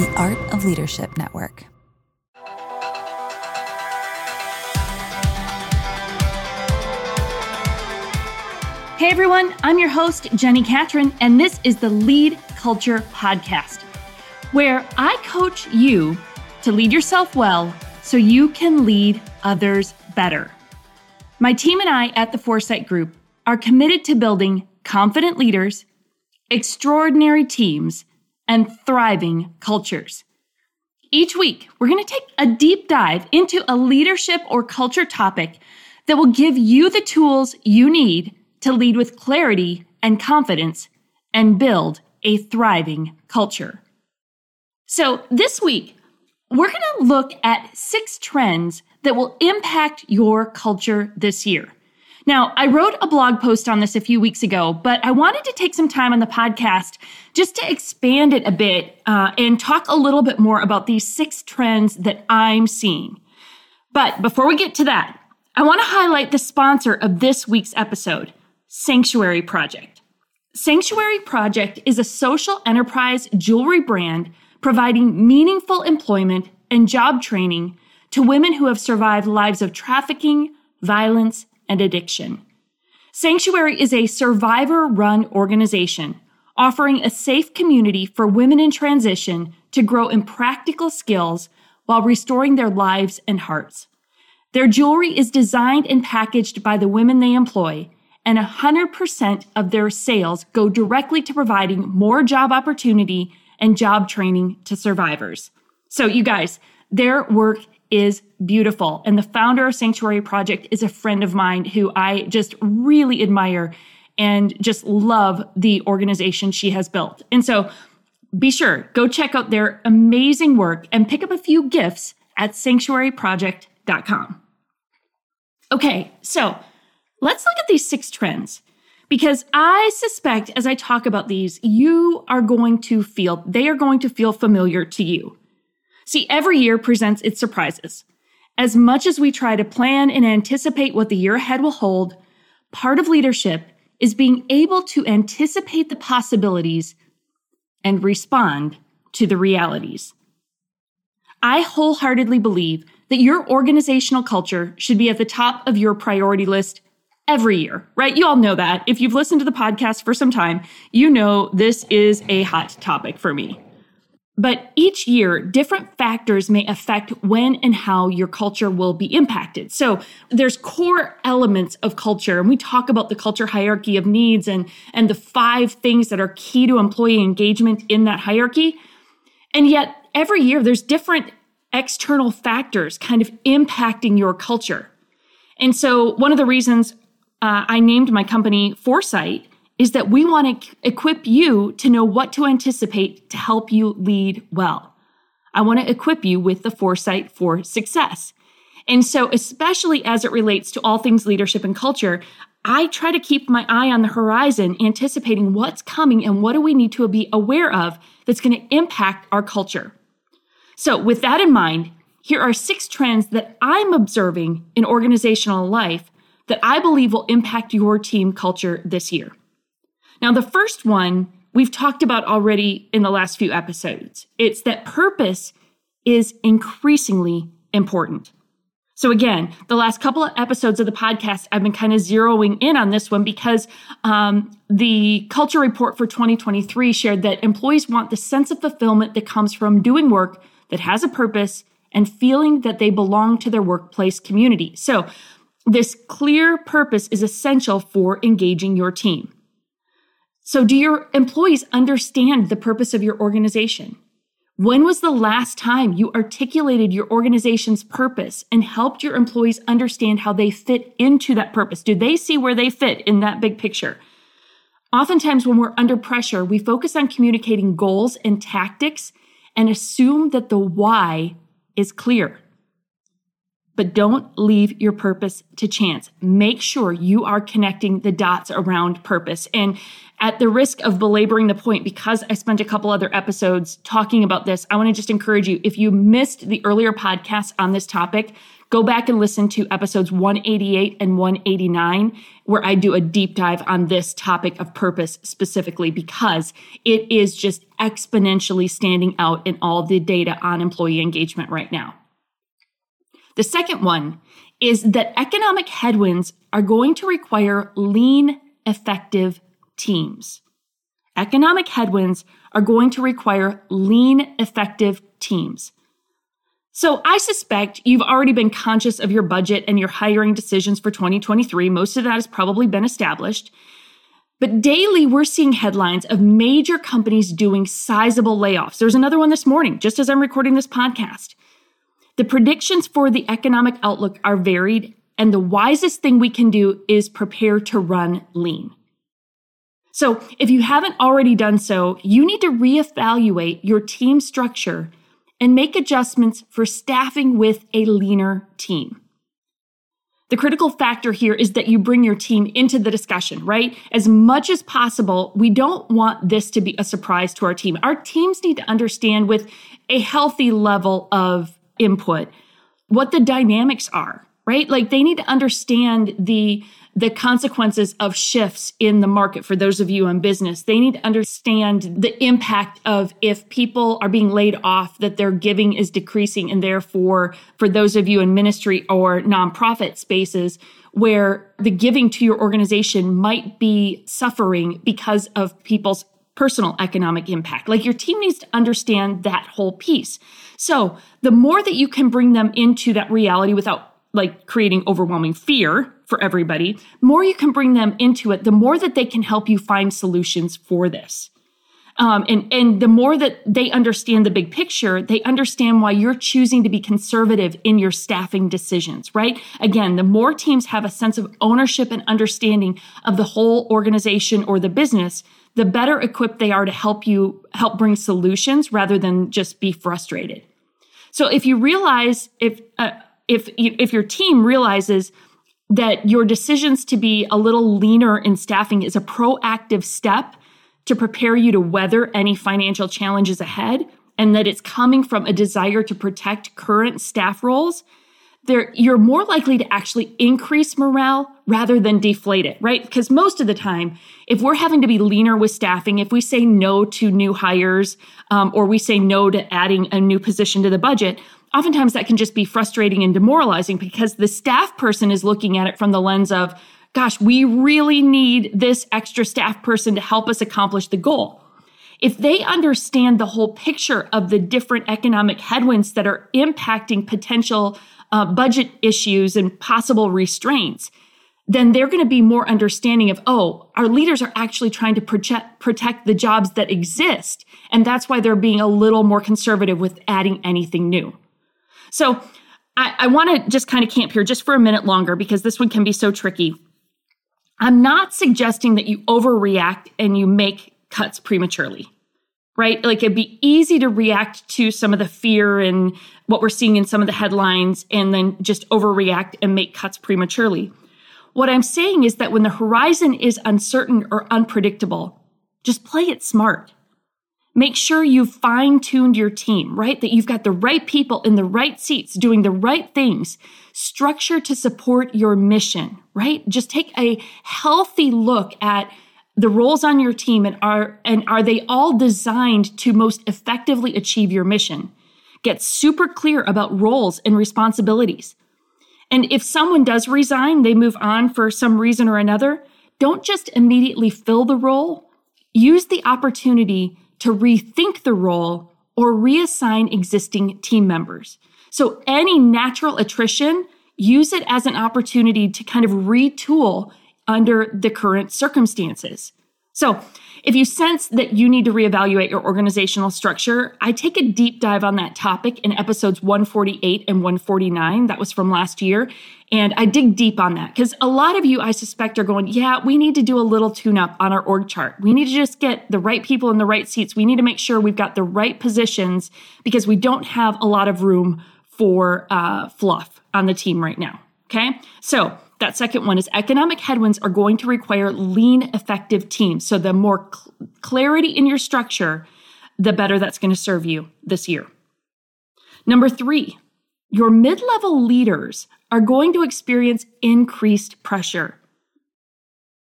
the Art of Leadership Network. Hey everyone, I'm your host, Jenni Catron, and this is the Lead Culture Podcast, where I coach you to lead yourself well so you can lead others better. My team and I at the 4Sight Group are committed to building confident leaders, extraordinary teams, and thriving cultures. Each week, we're going to take a deep dive into a leadership or culture topic that will give you the tools you need to lead with clarity and confidence and build a thriving culture. So, this week, we're going to look at six trends that will impact your culture this year. Now, I wrote a blog post on this a few weeks ago, but I wanted to take some time on the podcast just to expand it a bit uh, and talk a little bit more about these six trends that I'm seeing. But before we get to that, I want to highlight the sponsor of this week's episode. Sanctuary Project. Sanctuary Project is a social enterprise jewelry brand providing meaningful employment and job training to women who have survived lives of trafficking, violence, and addiction. Sanctuary is a survivor run organization offering a safe community for women in transition to grow in practical skills while restoring their lives and hearts. Their jewelry is designed and packaged by the women they employ and 100% of their sales go directly to providing more job opportunity and job training to survivors. So, you guys, their work is beautiful. And the founder of Sanctuary Project is a friend of mine who I just really admire and just love the organization she has built. And so, be sure, go check out their amazing work and pick up a few gifts at sanctuaryproject.com. Okay, so Let's look at these six trends because I suspect as I talk about these, you are going to feel, they are going to feel familiar to you. See, every year presents its surprises. As much as we try to plan and anticipate what the year ahead will hold, part of leadership is being able to anticipate the possibilities and respond to the realities. I wholeheartedly believe that your organizational culture should be at the top of your priority list every year, right? You all know that. If you've listened to the podcast for some time, you know this is a hot topic for me. But each year, different factors may affect when and how your culture will be impacted. So there's core elements of culture, and we talk about the culture hierarchy of needs and, and the five things that are key to employee engagement in that hierarchy. And yet, every year, there's different external factors kind of impacting your culture. And so, one of the reasons uh, I named my company 4Sight is that we want to equip you to know what to anticipate to help you lead well. I want to equip you with the foresight for success. And so, especially as it relates to all things leadership and culture, I try to keep my eye on the horizon, anticipating what's coming and what do we need to be aware of that's going to impact our culture. So, with that in mind, here are six trends that I'm observing in organizational life that I believe will impact your team culture this year. Now, the first one we've talked about already in the last few episodes. It's that purpose is increasingly important. So, again, the last couple of episodes of the podcast, I've been kind of zeroing in on this one because um, the culture report for 2023 shared that employees want the sense of fulfillment that comes from doing work that has a purpose and feeling that they belong to their workplace community. So, this clear purpose is essential for engaging your team. So, do your employees understand the purpose of your organization? When was the last time you articulated your organization's purpose and helped your employees understand how they fit into that purpose? Do they see where they fit in that big picture? Oftentimes, when we're under pressure, we focus on communicating goals and tactics and assume that the why is clear but don't leave your purpose to chance. Make sure you are connecting the dots around purpose. And at the risk of belaboring the point, because I spent a couple other episodes talking about this, I want to just encourage you if you missed the earlier podcast on this topic, go back and listen to episodes 188 and 189, where I do a deep dive on this topic of purpose specifically because it is just exponentially standing out in all the data on employee engagement right now. The second one is that economic headwinds are going to require lean, effective teams. Economic headwinds are going to require lean, effective teams. So I suspect you've already been conscious of your budget and your hiring decisions for 2023. Most of that has probably been established. But daily, we're seeing headlines of major companies doing sizable layoffs. There's another one this morning, just as I'm recording this podcast. The predictions for the economic outlook are varied, and the wisest thing we can do is prepare to run lean. So, if you haven't already done so, you need to reevaluate your team structure and make adjustments for staffing with a leaner team. The critical factor here is that you bring your team into the discussion, right? As much as possible, we don't want this to be a surprise to our team. Our teams need to understand with a healthy level of input what the dynamics are, right? Like they need to understand the the consequences of shifts in the market for those of you in business. They need to understand the impact of if people are being laid off, that their giving is decreasing. And therefore, for those of you in ministry or nonprofit spaces, where the giving to your organization might be suffering because of people's personal economic impact. Like your team needs to understand that whole piece. So the more that you can bring them into that reality without like creating overwhelming fear for everybody, more you can bring them into it, the more that they can help you find solutions for this. Um, and and the more that they understand the big picture, they understand why you're choosing to be conservative in your staffing decisions. Right? Again, the more teams have a sense of ownership and understanding of the whole organization or the business, the better equipped they are to help you help bring solutions rather than just be frustrated. So if you realize if uh, if if your team realizes that your decisions to be a little leaner in staffing is a proactive step to prepare you to weather any financial challenges ahead and that it's coming from a desire to protect current staff roles there you're more likely to actually increase morale rather than deflate it right because most of the time if we're having to be leaner with staffing if we say no to new hires um, or we say no to adding a new position to the budget oftentimes that can just be frustrating and demoralizing because the staff person is looking at it from the lens of, gosh, we really need this extra staff person to help us accomplish the goal. If they understand the whole picture of the different economic headwinds that are impacting potential uh, budget issues and possible restraints, then they're going to be more understanding of, oh, our leaders are actually trying to protect, protect the jobs that exist. And that's why they're being a little more conservative with adding anything new. So I, I want to just kind of camp here just for a minute longer because this one can be so tricky. I'm not suggesting that you overreact and you make cuts prematurely, right? Like it'd be easy to react to some of the fear and what we're seeing in some of the headlines and then just overreact and make cuts prematurely. What I'm saying is that when the horizon is uncertain or unpredictable, just play it smart. Make sure you've fine tuned your team, right? That you've got the right people in the right seats doing the right things. Structure to support your mission, right? Just take a healthy look at the roles on your team and are, and are they all designed to most effectively achieve your mission? Get super clear about roles and responsibilities. And if someone does resign, they move on for some reason or another, don't just immediately fill the role. Use the opportunity to rethink the role or reassign existing team members. So any natural attrition, use it as an opportunity to kind of retool under the current circumstances. So if you sense that you need to reevaluate your organizational structure, I take a deep dive on that topic in episodes 148 and 149. That was from last year. And I dig deep on that because a lot of you, I suspect, are going, yeah, we need to do a little tune up on our org chart. We need to just get the right people in the right seats. We need to make sure we've got the right positions because we don't have a lot of room for uh, fluff on the team right now. Okay. So that second one is economic headwinds are going to require lean, effective teams. So the more cl- clarity in your structure, the better that's going to serve you this year. Number three, your mid level leaders are going to experience increased pressure.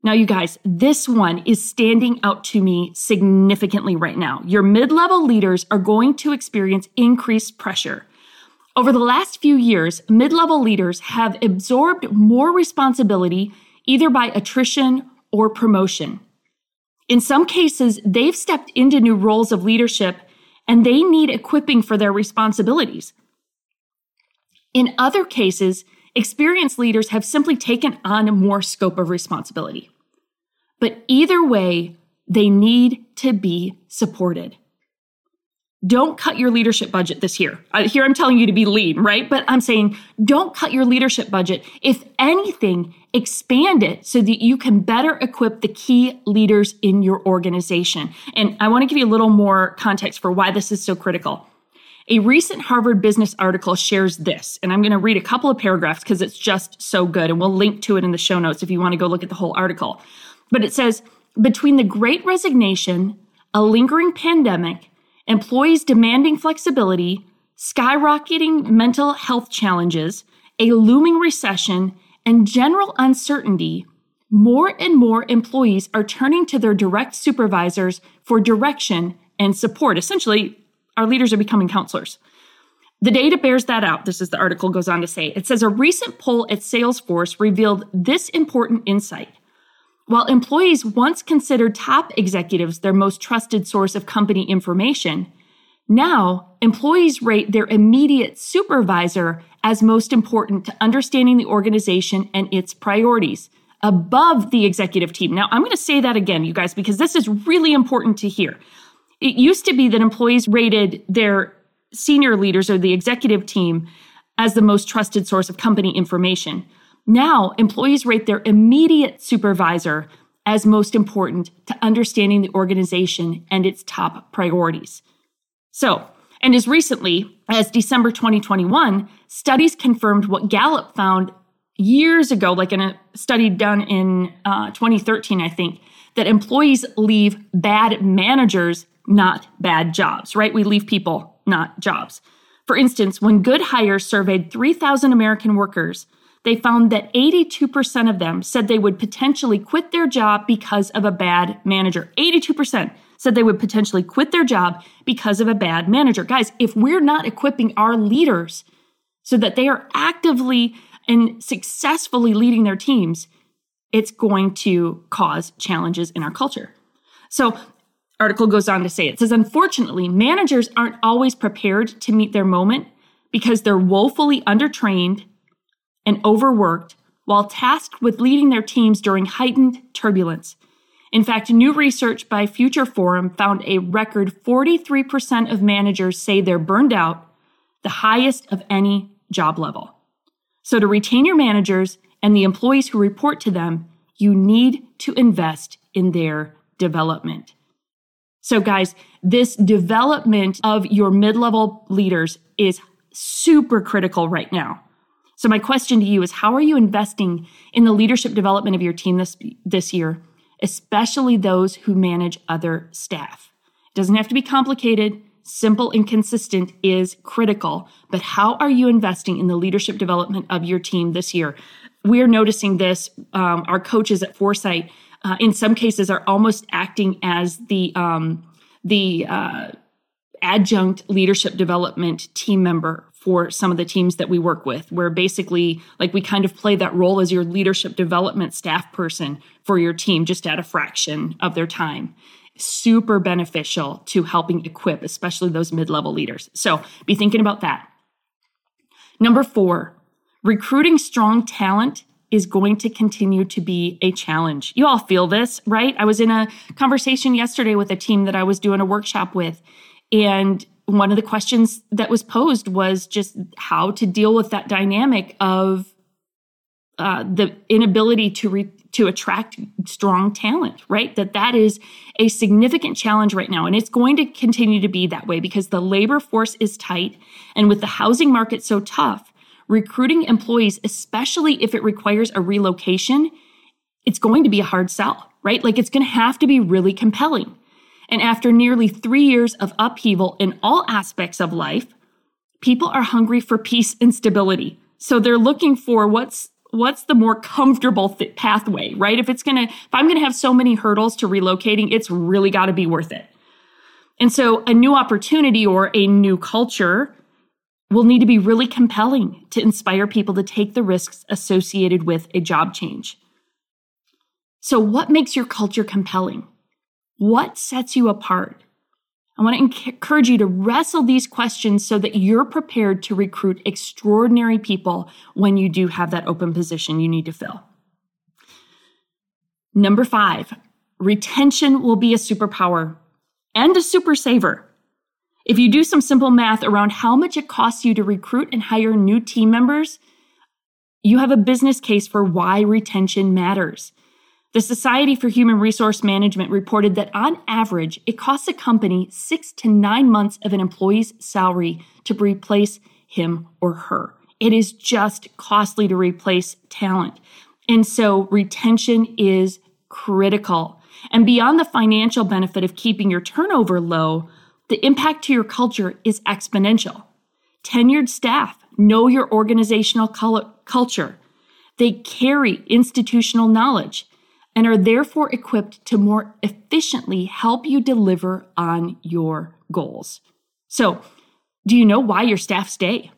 Now, you guys, this one is standing out to me significantly right now. Your mid level leaders are going to experience increased pressure. Over the last few years, mid level leaders have absorbed more responsibility either by attrition or promotion. In some cases, they've stepped into new roles of leadership and they need equipping for their responsibilities. In other cases, experienced leaders have simply taken on more scope of responsibility. But either way, they need to be supported. Don't cut your leadership budget this year. Here I'm telling you to be lean, right? But I'm saying don't cut your leadership budget. If anything, expand it so that you can better equip the key leaders in your organization. And I want to give you a little more context for why this is so critical. A recent Harvard Business article shares this, and I'm going to read a couple of paragraphs because it's just so good, and we'll link to it in the show notes if you want to go look at the whole article. But it says between the great resignation, a lingering pandemic, employees demanding flexibility, skyrocketing mental health challenges, a looming recession, and general uncertainty, more and more employees are turning to their direct supervisors for direction and support. Essentially, our leaders are becoming counselors. The data bears that out. This is the article goes on to say. It says a recent poll at Salesforce revealed this important insight. While employees once considered top executives their most trusted source of company information, now employees rate their immediate supervisor as most important to understanding the organization and its priorities above the executive team. Now, I'm going to say that again, you guys, because this is really important to hear. It used to be that employees rated their senior leaders or the executive team as the most trusted source of company information. Now, employees rate their immediate supervisor as most important to understanding the organization and its top priorities. So, and as recently as December 2021, studies confirmed what Gallup found years ago, like in a study done in uh, 2013, I think, that employees leave bad managers, not bad jobs, right? We leave people, not jobs. For instance, when GoodHire surveyed 3,000 American workers, they found that 82% of them said they would potentially quit their job because of a bad manager. 82% said they would potentially quit their job because of a bad manager. Guys, if we're not equipping our leaders so that they are actively and successfully leading their teams, it's going to cause challenges in our culture. So, article goes on to say it says unfortunately, managers aren't always prepared to meet their moment because they're woefully undertrained and overworked while tasked with leading their teams during heightened turbulence. In fact, new research by Future Forum found a record 43% of managers say they're burned out, the highest of any job level. So, to retain your managers and the employees who report to them, you need to invest in their development. So, guys, this development of your mid level leaders is super critical right now. So my question to you is how are you investing in the leadership development of your team this this year, especially those who manage other staff? It doesn't have to be complicated. Simple and consistent is critical, but how are you investing in the leadership development of your team this year? We're noticing this. Um, our coaches at 4Sight, uh, in some cases, are almost acting as the um, the uh, adjunct leadership development team member for some of the teams that we work with, where basically, like, we kind of play that role as your leadership development staff person for your team, just at a fraction of their time. Super beneficial to helping equip, especially those mid level leaders. So be thinking about that. Number four, recruiting strong talent is going to continue to be a challenge. You all feel this, right? I was in a conversation yesterday with a team that I was doing a workshop with, and one of the questions that was posed was just how to deal with that dynamic of uh, the inability to re- to attract strong talent right? That that is a significant challenge right now and it's going to continue to be that way because the labor force is tight and with the housing market so tough recruiting employees especially if it requires a relocation it's going to be a hard sell right? Like it's going to have to be really compelling and after nearly three years of upheaval in all aspects of life, People are hungry for peace and stability. So they're looking for what's what's the more comfortable th- pathway, right? If it's to if I'm to have so many hurdles to relocating, it's really got to be worth it. And so a new opportunity or a new culture will need to be really compelling to inspire people to take the risks associated with a job change. So, what makes your culture compelling? What sets you apart? I want to encourage you to wrestle these questions so that you're prepared to recruit extraordinary people when you do have that open position you need to fill. Number five, retention will be a superpower and a super saver. If you do some simple math around how much it costs you to recruit and hire new team members, you have a business case for why retention matters. The Society for Human Resource Management reported that on average, it costs a company six to nine months of an employee's salary to replace him or her. It is just costly to replace talent. And so retention is critical. And beyond the financial benefit of keeping your turnover low, the impact to your culture is exponential. Tenured staff know your organizational culture. They carry institutional knowledge and are therefore equipped to more efficiently help you deliver on your goals. So, do you know why your staff stay?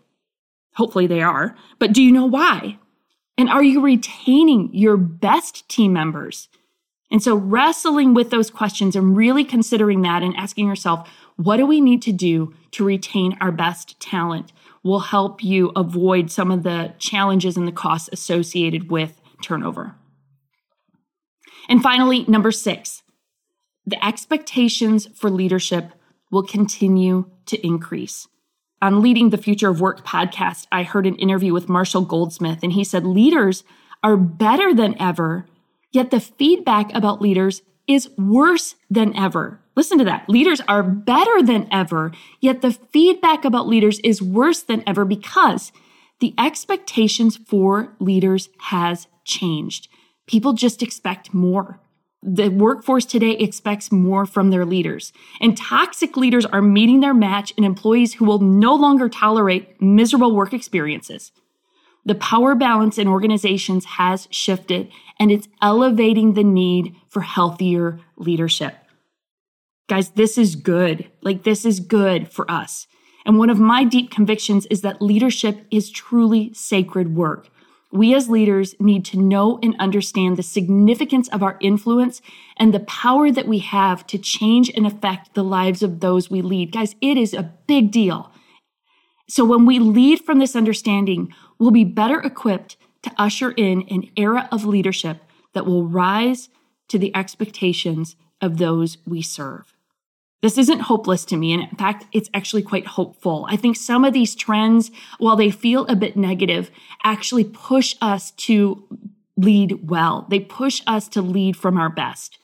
Hopefully they are, but do you know why? And are you retaining your best team members? And so, wrestling with those questions and really considering that and asking yourself, what do we need to do to retain our best talent will help you avoid some of the challenges and the costs associated with turnover. And finally, number six, the expectations for leadership will continue to increase. On Leading the Future of Work podcast, I heard an interview with Marshall Goldsmith, and he said leaders are better than ever, yet the feedback about leaders is worse than ever. Listen to that. Leaders are better than ever, yet the feedback about leaders is worse than ever because the expectations for leaders has changed. People just expect more. The workforce today expects more from their leaders. And toxic leaders are meeting their match in employees who will no longer tolerate miserable work experiences. The power balance in organizations has shifted and it's elevating the need for healthier leadership. Guys, this is good. Like, this is good for us. And one of my deep convictions is that leadership is truly sacred work. We as leaders need to know and understand the significance of our influence and the power that we have to change and affect the lives of those we lead. Guys, it is a big deal. So when we lead from this understanding, we'll be better equipped to usher in an era of leadership that will rise to the expectations of those we serve. This isn't hopeless to me. And in fact, it's actually quite hopeful. I think some of these trends, while they feel a bit negative, actually push us to lead well. They push us to lead from our best.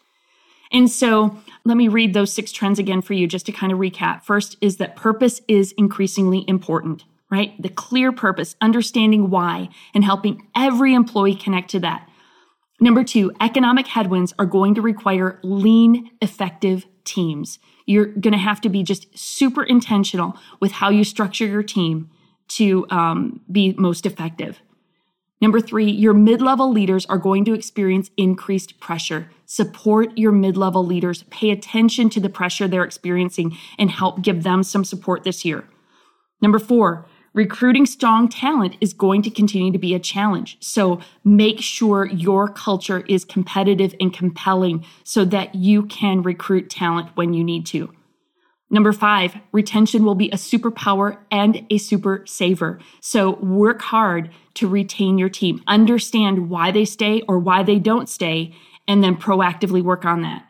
And so let me read those six trends again for you just to kind of recap. First is that purpose is increasingly important, right? The clear purpose, understanding why, and helping every employee connect to that. Number two, economic headwinds are going to require lean, effective teams. You're going to have to be just super intentional with how you structure your team to um, be most effective. Number three, your mid level leaders are going to experience increased pressure. Support your mid level leaders. Pay attention to the pressure they're experiencing and help give them some support this year. Number four, recruiting strong talent is going to continue to be a challenge. So make sure your culture is competitive and compelling so that you can recruit talent when you need to. Number five, retention will be a superpower and a super saver. So work hard to retain your team. Understand why they stay or why they don't stay, and then proactively work on that.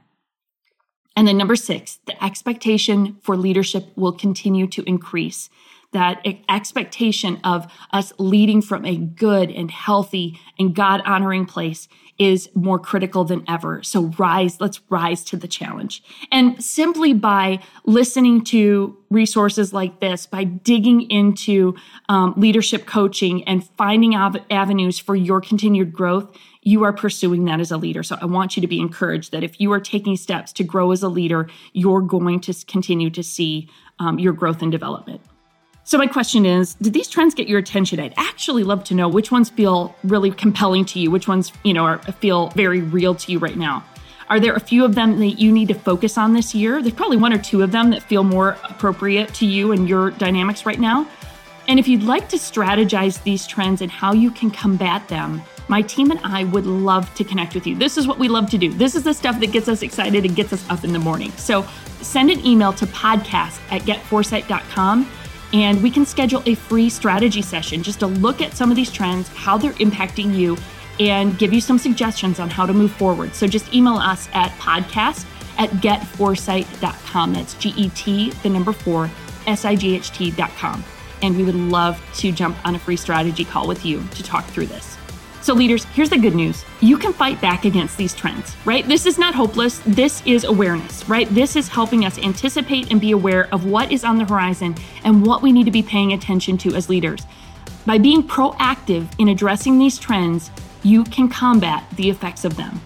And then number six, the expectation for leadership will continue to increase that expectation of us leading from a good and healthy and God honoring place is more critical than ever. So rise, let's rise to the challenge. And simply by listening to resources like this, by digging into um, leadership coaching and finding av- avenues for your continued growth, you are pursuing that as a leader. So I want you to be encouraged that if you are taking steps to grow as a leader, you're going to continue to see um, your growth and development. So, my question is Did these trends get your attention? I'd actually love to know which ones feel really compelling to you, which ones, you know, are, feel very real to you right now. Are there a few of them that you need to focus on this year? There's probably one or two of them that feel more appropriate to you and your dynamics right now. And if you'd like to strategize these trends and how you can combat them, my team and I would love to connect with you. This is what we love to do. This is the stuff that gets us excited and gets us up in the morning. So send an email to podcast at get4sight.com and we can schedule a free strategy session just to look at some of these trends, how they're impacting you, and give you some suggestions on how to move forward. So just email us at podcast at get4sight.com. That's G E T, the number four, S I G H T.com. And we would love to jump on a free strategy call with you to talk through this. So, leaders, here's the good news you can fight back against these trends, right? This is not hopeless. This is awareness, right? This is helping us anticipate and be aware of what is on the horizon and what we need to be paying attention to as leaders. By being proactive in addressing these trends, you can combat the effects of them.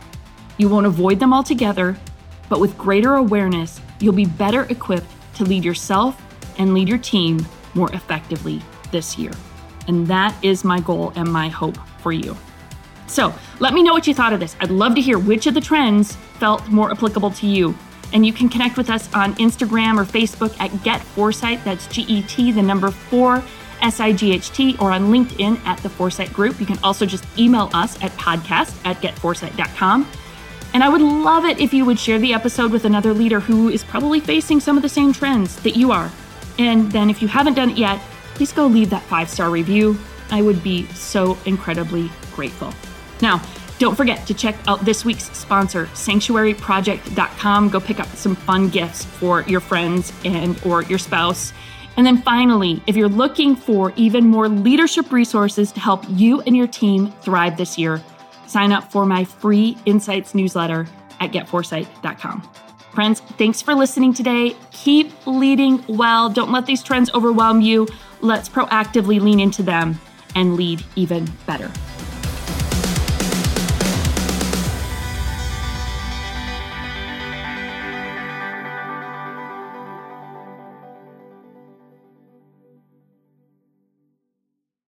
You won't avoid them altogether, but with greater awareness, you'll be better equipped to lead yourself and lead your team more effectively this year. And that is my goal and my hope for you. So let me know what you thought of this. I'd love to hear which of the trends felt more applicable to you. And you can connect with us on Instagram or Facebook at Get 4Sight. That's G E T, the number four, S I G H T, or on LinkedIn at the 4Sight Group. You can also just email us at podcast at get4sight.com. And I would love it if you would share the episode with another leader who is probably facing some of the same trends that you are. And then if you haven't done it yet, please go leave that five star review. I would be so incredibly grateful. Now, don't forget to check out this week's sponsor, sanctuaryproject.com. Go pick up some fun gifts for your friends and or your spouse. And then finally, if you're looking for even more leadership resources to help you and your team thrive this year, sign up for my free insights newsletter at get4sight.com. Friends, thanks for listening today. Keep leading well. Don't let these trends overwhelm you. Let's proactively lean into them and lead even better.